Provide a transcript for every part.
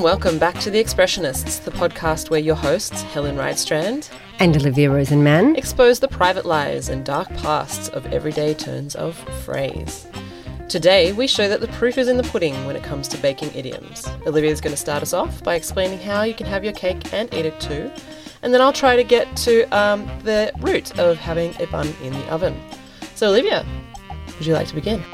and welcome back to The Expressionists, the podcast where your hosts, Helen Rydstrand and Olivia Rosenman, expose the private lives and dark pasts of everyday turns of phrase. Today, we show that the proof is in the pudding when it comes to baking idioms. Olivia is going to start us off by explaining how you can have your cake and eat it too, and then I'll try to get to um, the root of having a bun in the oven. So, Olivia, would you like to begin?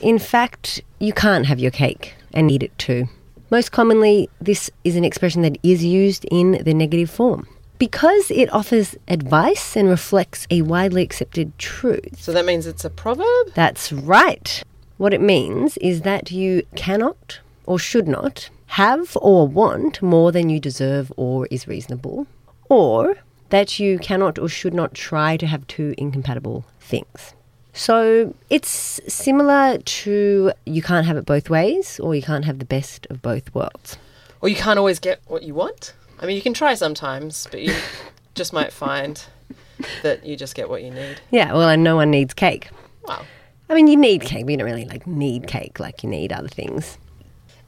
In fact, you can't have your cake and eat it too. Most commonly, this is an expression that is used in the negative form because it offers advice and reflects a widely accepted truth. So that means it's a proverb? That's right. What it means is that you cannot or should not have or want more than you deserve or is reasonable, or that you cannot or should not try to have two incompatible things. So it's similar to you can't have it both ways, or you can't have the best of both worlds. Or you can't always get what you want. I mean, you can try sometimes, but you just might find that you just get what you need. Yeah, well, and no one needs cake. Wow. I mean, you need cake, but you don't really like need cake like you need other things.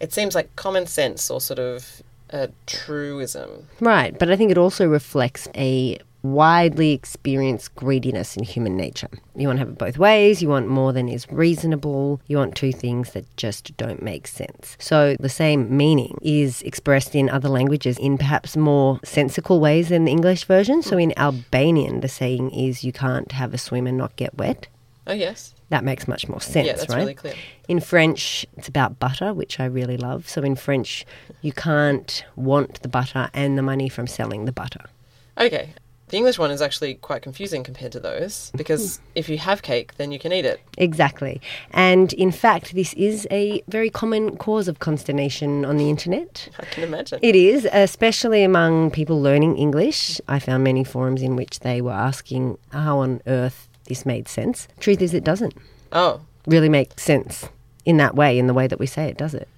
It seems like common sense or sort of a truism. Right, but I think it also reflects a widely experienced greediness in human nature. You want to have it both ways, you want more than is reasonable, you want two things that just don't make sense. So the same meaning is expressed in other languages in perhaps more sensical ways than the English version. So in Albanian, the saying is you can't have a swim and not get wet. Oh, yes. That makes much more sense, yeah, that's right? really clear. In French, it's about butter, which I really love. So in French, you can't want the butter and the money from selling the butter. Okay. The English one is actually quite confusing compared to those because if you have cake, then you can eat it. Exactly. And in fact, this is a very common cause of consternation on the internet. I can imagine. It is, especially among people learning English. I found many forums in which they were asking how on earth this made sense. Truth is, it doesn't Oh, really make sense in that way, in the way that we say it, does it?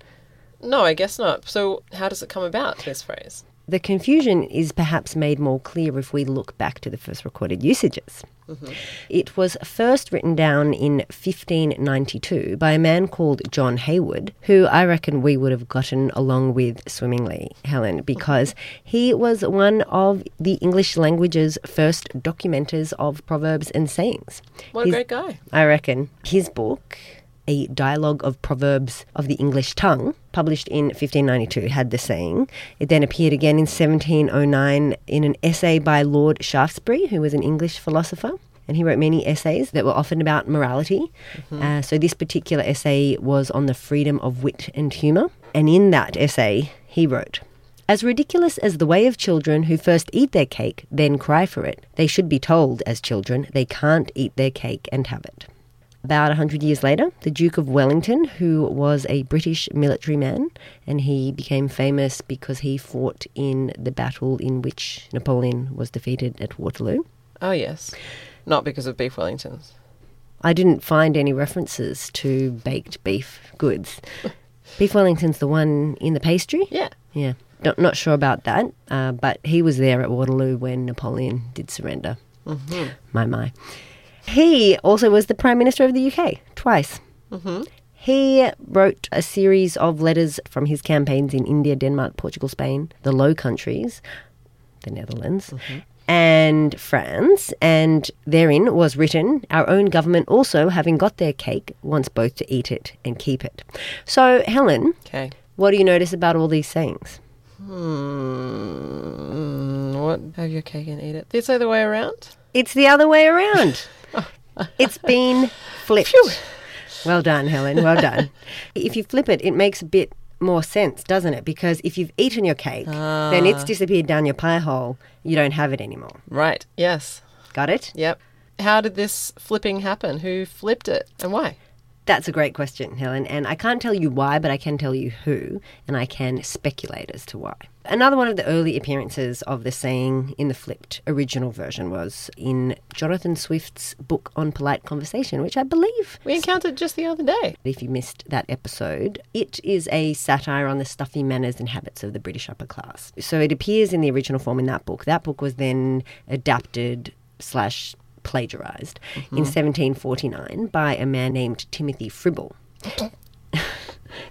no, I guess not. So, how does it come about, this phrase? The confusion is perhaps made more clear if we look back to the first recorded usages. Mm-hmm. It was first written down in 1592 by a man called John Heywood, who I reckon we would have gotten along with swimmingly, Helen, mm-hmm. because he was one of the English language's first documenters of proverbs and sayings. What a He's- great guy. I reckon his book, A Dialogue of Proverbs of the English Tongue, published in 1592, had the saying. It then appeared again in 1709 in an essay by Lord Shaftesbury, who was an English philosopher. And he wrote many essays that were often about morality. Uh, so, this particular essay was on the freedom of wit and humour. And in that essay, he wrote as ridiculous as the way of children who first eat their cake, then cry for it, they should be told, as children, they can't eat their cake and have it. About a hundred years later, the Duke of Wellington, who was a British military man, and he became famous because he fought in the battle in which Napoleon was defeated at Waterloo. Oh, yes. Not because of beef Wellingtons. I didn't find any references to baked beef goods. beef Wellington's the one in the pastry? Yeah. Yeah, not, not sure about that, uh, but he was there at Waterloo when Napoleon did surrender. Mm-hmm. My, my. He also was the Prime Minister of the UK twice. Mm-hmm. He wrote a series of letters from his campaigns in India, Denmark, Portugal, Spain, the Low Countries, the Netherlands, and France. And therein was written, Our own government also, having got their cake, wants both to eat it and keep it. So, Helen, Okay. what do you notice about all these sayings? Hmm. What? Have your cake and eat it. It's the other way around? It's the other way around. it's been flipped. Well done, Helen. Well done. if you flip it, it makes a bit more sense, doesn't it? Because if you've eaten your cake, then it's ah. disappeared down your pie hole. You don't have it anymore. Right. Yes. Got it? Yep. How did this flipping happen? Who flipped it and why? That's a great question, Helen. And I can't tell you why, but I can tell you who, and I can speculate as to why. Another one of the early appearances of the saying in the flipped original version was in Jonathan Swift's book on polite conversation, which I believe We encountered just the other day. if you missed that episode, it is a satire on the stuffy manners and habits of the British upper class. So it appears in the original form in that book. That book was then adapted slash plagiarized in mm-hmm. 1749 by a man named Timothy Fribble.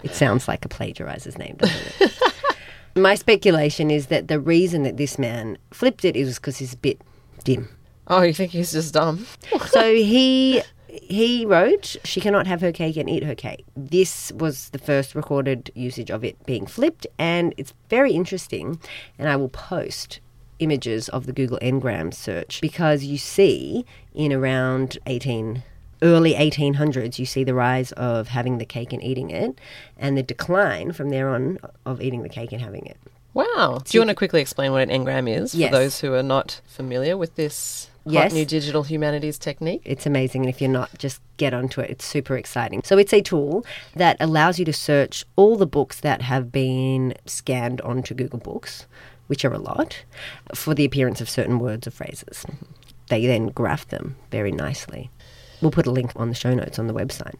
It sounds like a plagiarizer's name, doesn't it? My speculation is that the reason that this man flipped it is because he's a bit dim. Oh, you think he's just dumb? so he he wrote, "She cannot have her cake and eat her cake." This was the first recorded usage of it being flipped, and it's very interesting. And I will post images of the Google Ngram search because you see in around eighteen. Early 1800s, you see the rise of having the cake and eating it, and the decline from there on of eating the cake and having it. Wow. Do you want to quickly explain what an Ngram is Yes. for those who are not familiar with this hot Yes. new digital humanities technique? It's amazing. And if you're not, just get onto it. It's super exciting. So, it's a tool that allows you to search all the books that have been scanned onto Google Books, which are a lot, for the appearance of certain words or phrases. They then graph them very nicely. We'll put a link on the show notes on the website.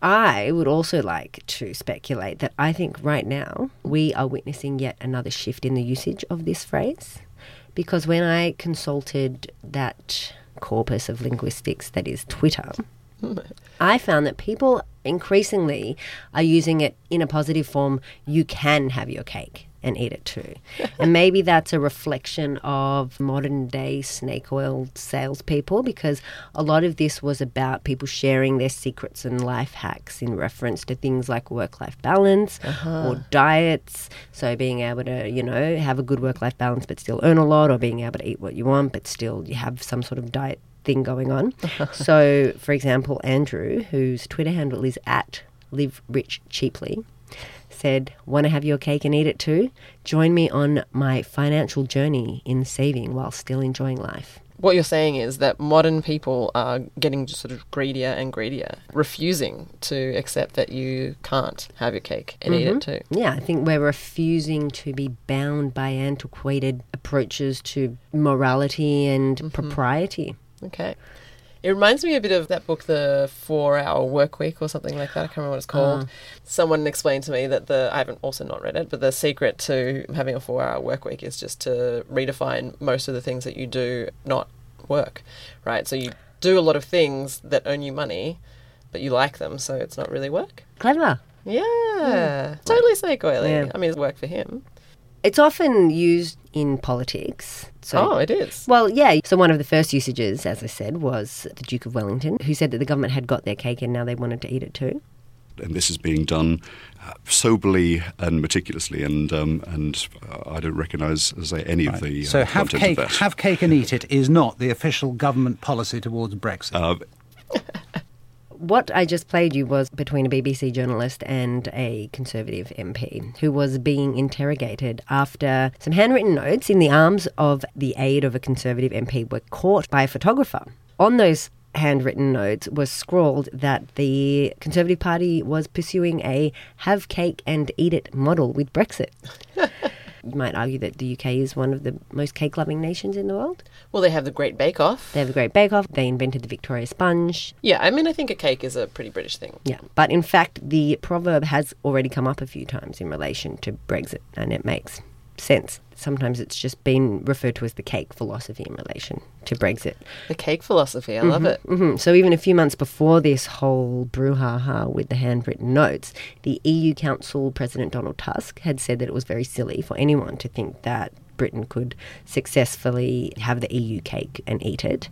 I would also like to speculate that I think right now we are witnessing yet another shift in the usage of this phrase. Because when I consulted that corpus of linguistics that is Twitter, I found that people increasingly are using it in a positive form. You can have your cake and eat it too. and maybe that's a reflection of modern day snake oil salespeople because a lot of this was about people sharing their secrets and life hacks in reference to things like work life balance uh-huh. or diets. So being able to, you know, have a good work life balance but still earn a lot or being able to eat what you want but still you have some sort of diet thing going on. so, for example, Andrew, whose Twitter handle is at live rich cheaply, said, Want to have your cake and eat it too? Join me on my financial journey in saving while still enjoying life. What you're saying is that modern people are getting just sort of greedier and greedier, refusing to accept that you can't have your cake and eat it mm-hmm. too. Yeah, I think we're refusing to be bound by antiquated approaches to morality and mm-hmm. propriety. Okay. It reminds me a bit of that book, The Four Hour Work Week, or something like that. I can't remember what it's called. Ah. Someone explained to me that the, I haven't also not read it, but the secret to having a four hour work week is just to redefine most of the things that you do not work, right? So you do a lot of things that earn you money, but you like them, so it's not really work. Clever. Yeah, hmm. totally snake oily. Yeah. I mean, it's work for him. It's often used in politics. So oh, it is. Well, yeah. So one of the first usages, as I said, was the Duke of Wellington, who said that the government had got their cake and now they wanted to eat it too. and this is being done uh, soberly and meticulously, and um, and uh, I don't recognise, as I say, any of the uh, so have cake, of that. have cake and eat it is not the official government policy towards Brexit. Uh, What I just played you was between a BBC journalist and a Conservative MP who was being interrogated after some handwritten notes in the arms of the aide of a Conservative MP were caught by a photographer. On those handwritten notes was scrawled that the Conservative Party was pursuing a have cake and eat it model with Brexit. you might argue that the UK is one of the most cake loving nations in the world. Well, they have the Great Bake Off. They have a great bake off, they invented the Victoria sponge. Yeah, I mean, I think a cake is a pretty British thing. Yeah, but in fact, the proverb has already come up a few times in relation to Brexit, and it makes sense. Sometimes it's just been referred to as the cake philosophy in relation to Brexit. The cake philosophy, I love it. hmm So even a few months before this whole brouhaha with the handwritten notes, the EU Council President Donald Tusk had said that it was very silly for anyone to think that Britain could successfully have the EU cake and eat it.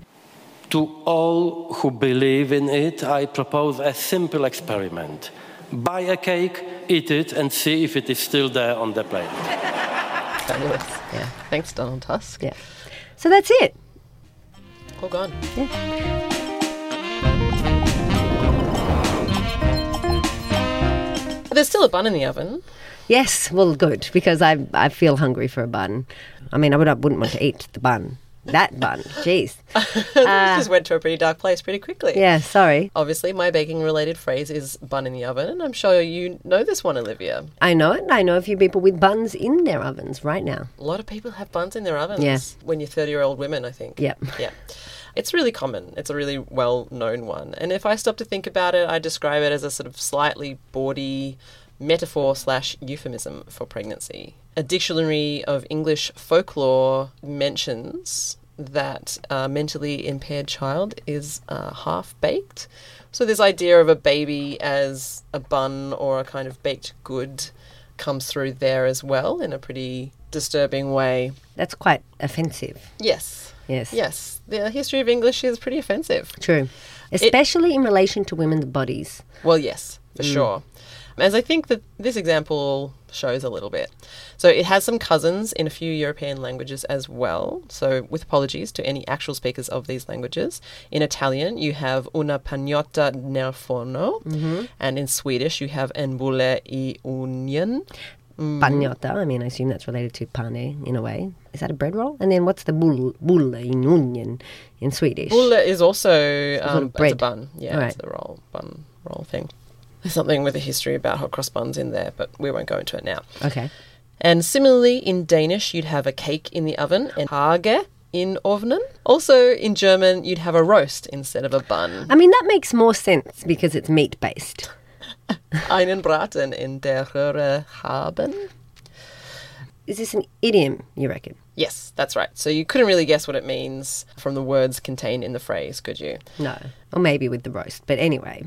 To all who believe in it, I propose a simple experiment. Buy a cake, eat it, and see if it is still there on the plate. Fabulous. Yeah. Thanks, Donald Tusk. Yeah. So that's it. All gone. Yeah. There's still a bun in the oven. Yes, well, good because I I feel hungry for a bun. I mean, I would I wouldn't want to eat the bun, that bun. Jeez. just went to a pretty dark place pretty quickly. Yeah, sorry. Obviously, my baking related phrase is bun in the oven, and I'm sure you know this one, Olivia. I know it. I know a few people with buns in their ovens right now. A lot of people have buns in their ovens. Yeah. When you're 30 year old women, I think. Yep. Yeah. It's really common. It's a really well known one. And if I stop to think about it, I describe it as a sort of slightly bawdy metaphor slash euphemism for pregnancy. A dictionary of English folklore mentions that a mentally impaired child is uh, half baked. So, this idea of a baby as a bun or a kind of baked good comes through there as well in a pretty disturbing way. That's quite offensive. Yes. Yes. Yes. The history of English is pretty offensive. True. Especially in relation to women's bodies. Well, yes, for sure. As I think that this example shows a little bit. So it has some cousins in a few European languages as well. So, with apologies to any actual speakers of these languages. In Italian, you have una pagnotta nel forno, and in Swedish, you have en bulle i ugnen. Pagnotta, I mean, I assume that's related to pane in a way. Is that a bread roll? And then what's the bull, bulle in onion in Swedish? Bulle is also um, it's a bread. bun. Yeah, Right. it's the roll bun roll thing. There's something with a history about hot cross buns in there, but we won't go into it now. Okay. And similarly, in Danish, you'd have a cake in the oven and hage in ovnen. Also, in German, you'd have a roast instead of a bun. I mean, that makes more sense because it's meat based. Einen Braten in der Röhre haben. Is this an idiom, you reckon? Yes, that's right. So you couldn't really guess what it means from the words contained in the phrase, could you? No. Or maybe with the roast. But anyway,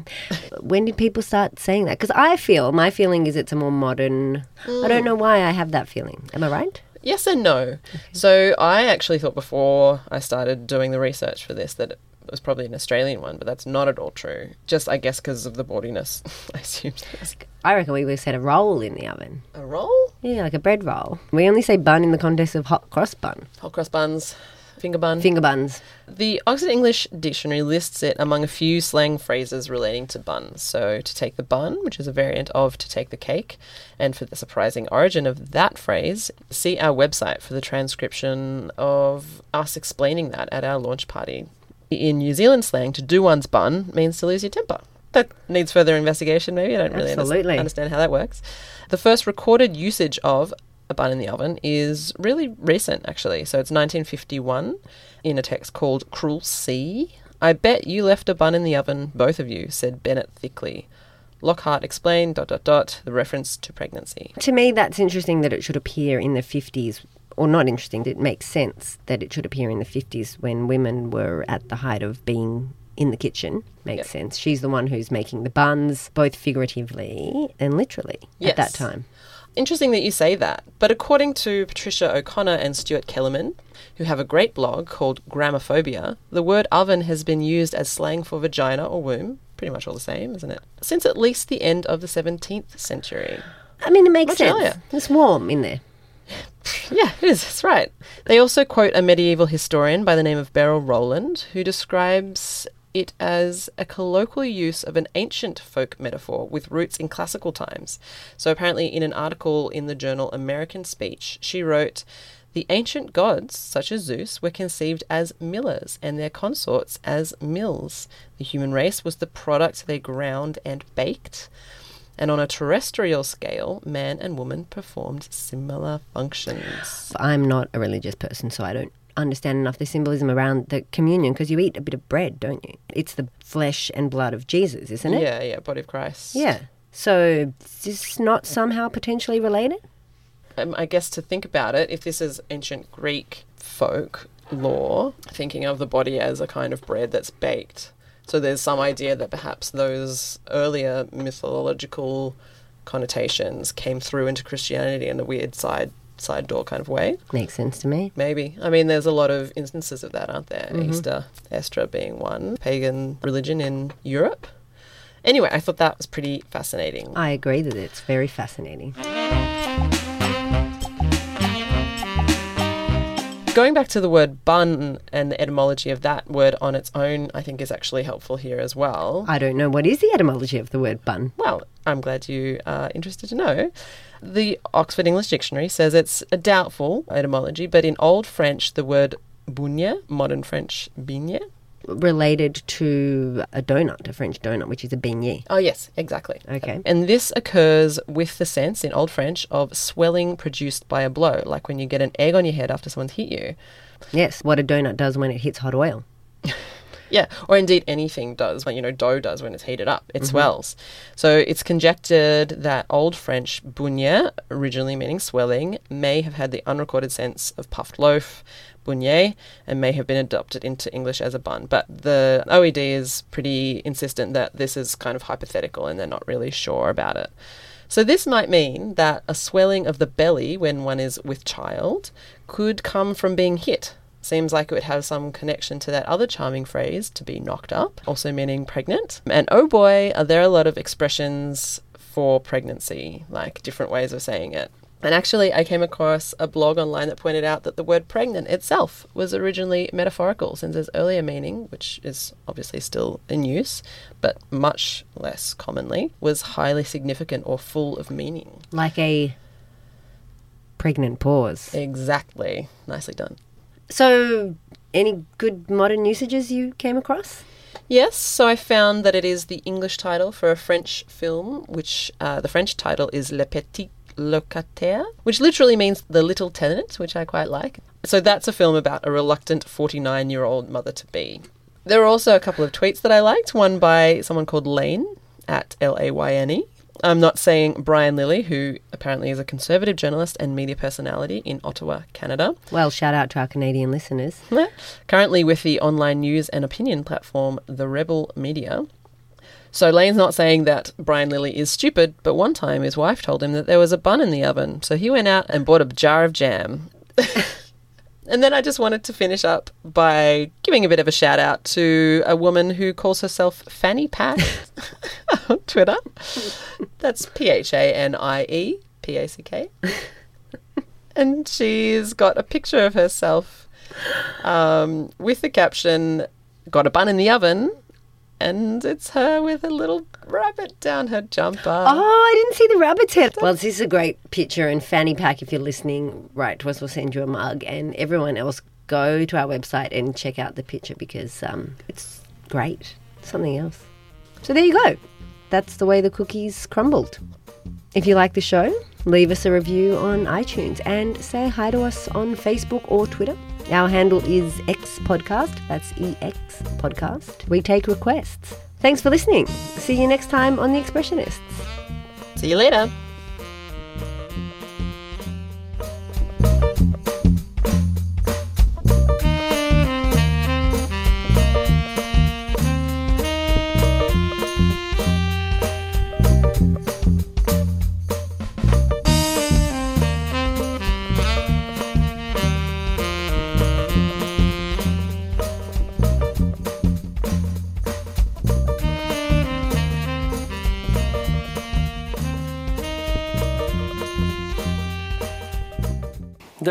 when did people start saying that? Because I feel, my feeling is it's a more modern. I don't know why I have that feeling. Am I right? Yes and no. So I actually thought before I started doing the research for this that it was probably an Australian one, but that's not at all true. Just, I guess, because of the bawdiness. I was I reckon we would have said a roll in the oven. a roll. Yeah, like a bread roll. We only say bun in the context of hot cross bun, Hot cross buns, finger bun. finger buns. The Oxford English Dictionary lists it among a few slang phrases relating to buns. So, to take the bun, which is a variant of to take the cake. And for the surprising origin of that phrase, see our website for the transcription of us explaining that at our launch party. In New Zealand slang, to do one's bun means to lose your temper. That needs further investigation, maybe. I don't really Absolutely. understand how that works. The first recorded usage of a bun in the oven is really recent, actually. So it's 1951 in a text called Cruel Sea. I bet you left a bun in the oven, both of you, said Bennett thickly. Lockhart explained, dot, dot, dot, the reference to pregnancy. To me, that's interesting that it should appear in the 50s. Or not interesting, it makes sense that it should appear in the 50s when women were at the height of being in the kitchen. Makes Yep. sense. She's the one who's making the buns, both figuratively and literally at that time. Interesting that you say that, but according to Patricia O'Conner and Stewart Kellerman, who have a great blog called Grammarphobia, the word oven has been used as slang for vagina or womb, pretty much all the same, isn't it? Since at least the end of the 17th century. I mean, it makes Much sense. earlier. It's warm in there. Yeah, it is. That's right. They also quote a medieval historian by the name of Beryl Rowland, who describes it as a colloquial use of an ancient folk metaphor with roots in classical times. So, apparently, in an article in the journal American Speech, she wrote, The ancient gods, such as Zeus, were conceived as millers and their consorts as mills. The human race was the product they ground and baked. And on a terrestrial scale, man and woman performed similar functions. I'm not a religious person, so I don't understand enough the symbolism around the communion because you eat a bit of bread, don't you? It's the flesh and blood of Jesus, isn't it? Yeah, yeah, body of Christ. Yeah. So is this not somehow potentially related? Um, I guess to think about it, if this is ancient Greek folk lore, thinking of the body as a kind of bread that's baked. So there's some idea that perhaps those earlier mythological connotations came through into Christianity in a weird side side door kind of way. Makes sense to me. Maybe. I mean, there's a lot of instances of that, aren't there? Mm-hmm. Easter, Estra being one, pagan religion in Europe. Anyway, I thought that was pretty fascinating. I agree that it's very fascinating. Going back to the word bun and the etymology of that word on its own, I think is actually helpful here as well. I don't know what is the etymology of the word bun. Well, I'm glad you are interested to know. The Oxford English Dictionary says it's a doubtful etymology, but in Old French, the word bougnet, modern French beignet. Related to a donut, a French donut, which is a beignet. Oh, yes, exactly. Okay. And this occurs with the sense in Old French of swelling produced by a blow, like when you get an egg on your head after someone's hit you. Yes, what a donut does when it hits hot oil. Yeah, or indeed anything does, when you know, dough does when it's heated up. It mm-hmm. swells. So it's conjectured that Old French beignet, originally meaning swelling, may have had the unrecorded sense of puffed loaf, beignet, and may have been adopted into English as a bun. But the OED is pretty insistent that this is kind of hypothetical and they're not really sure about it. So this might mean that a swelling of the belly when one is with child could come from being hit. Seems like it would have some connection to that other charming phrase, to be knocked up, also meaning pregnant. And oh boy, are there a lot of expressions for pregnancy, like different ways of saying it. And actually, I came across a blog online that pointed out that the word pregnant itself was originally metaphorical, since its earlier meaning, which is obviously still in use, but much less commonly, was highly significant or full of meaning. Like a pregnant pause. Exactly. Nicely done. So, any good modern usages you came across? Yes, so I found that it is the English title for a French film, which uh, the French title is Le Petit Locataire, which literally means the little tenant, which I quite like. So that's a film about a reluctant 49 year old mother to be. There are also a couple of tweets that I liked, one by someone called Lane at L A Y N E. I'm not saying Brian Lilley, who apparently is a conservative journalist and media personality in Ottawa, Canada. Well, shout out to our Canadian listeners. Currently with the online news and opinion platform The Rebel Media. So Lane's not saying that Brian Lilley is stupid, but one time his wife told him that there was a bun in the oven, so he went out and bought a jar of jam. and then I just wanted to finish up by giving a bit of a shout out to a woman who calls herself Fanny Pack on Twitter. That's P H A N I E P A C K. And she's got a picture of herself um, with the caption, Got a bun in the oven. And it's her with a little rabbit down her jumper. Oh, I didn't see the rabbit's head. Well, this is a great picture, and Fanny Pack, if you're listening, write to us, we'll send you a mug. And everyone else, go to our website and check out the picture because um, it's great. Something else. So there you go. That's the way the cookies crumbled. If you like the show, leave us a review on iTunes and say hi to us on Facebook or Twitter. Our handle is X Podcast. That's EX Podcast. We take requests. Thanks for listening. See you next time on The Expressionists. See you later.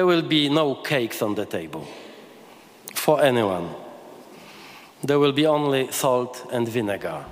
There will be no cakes on the table for anyone. There will be only salt and vinegar.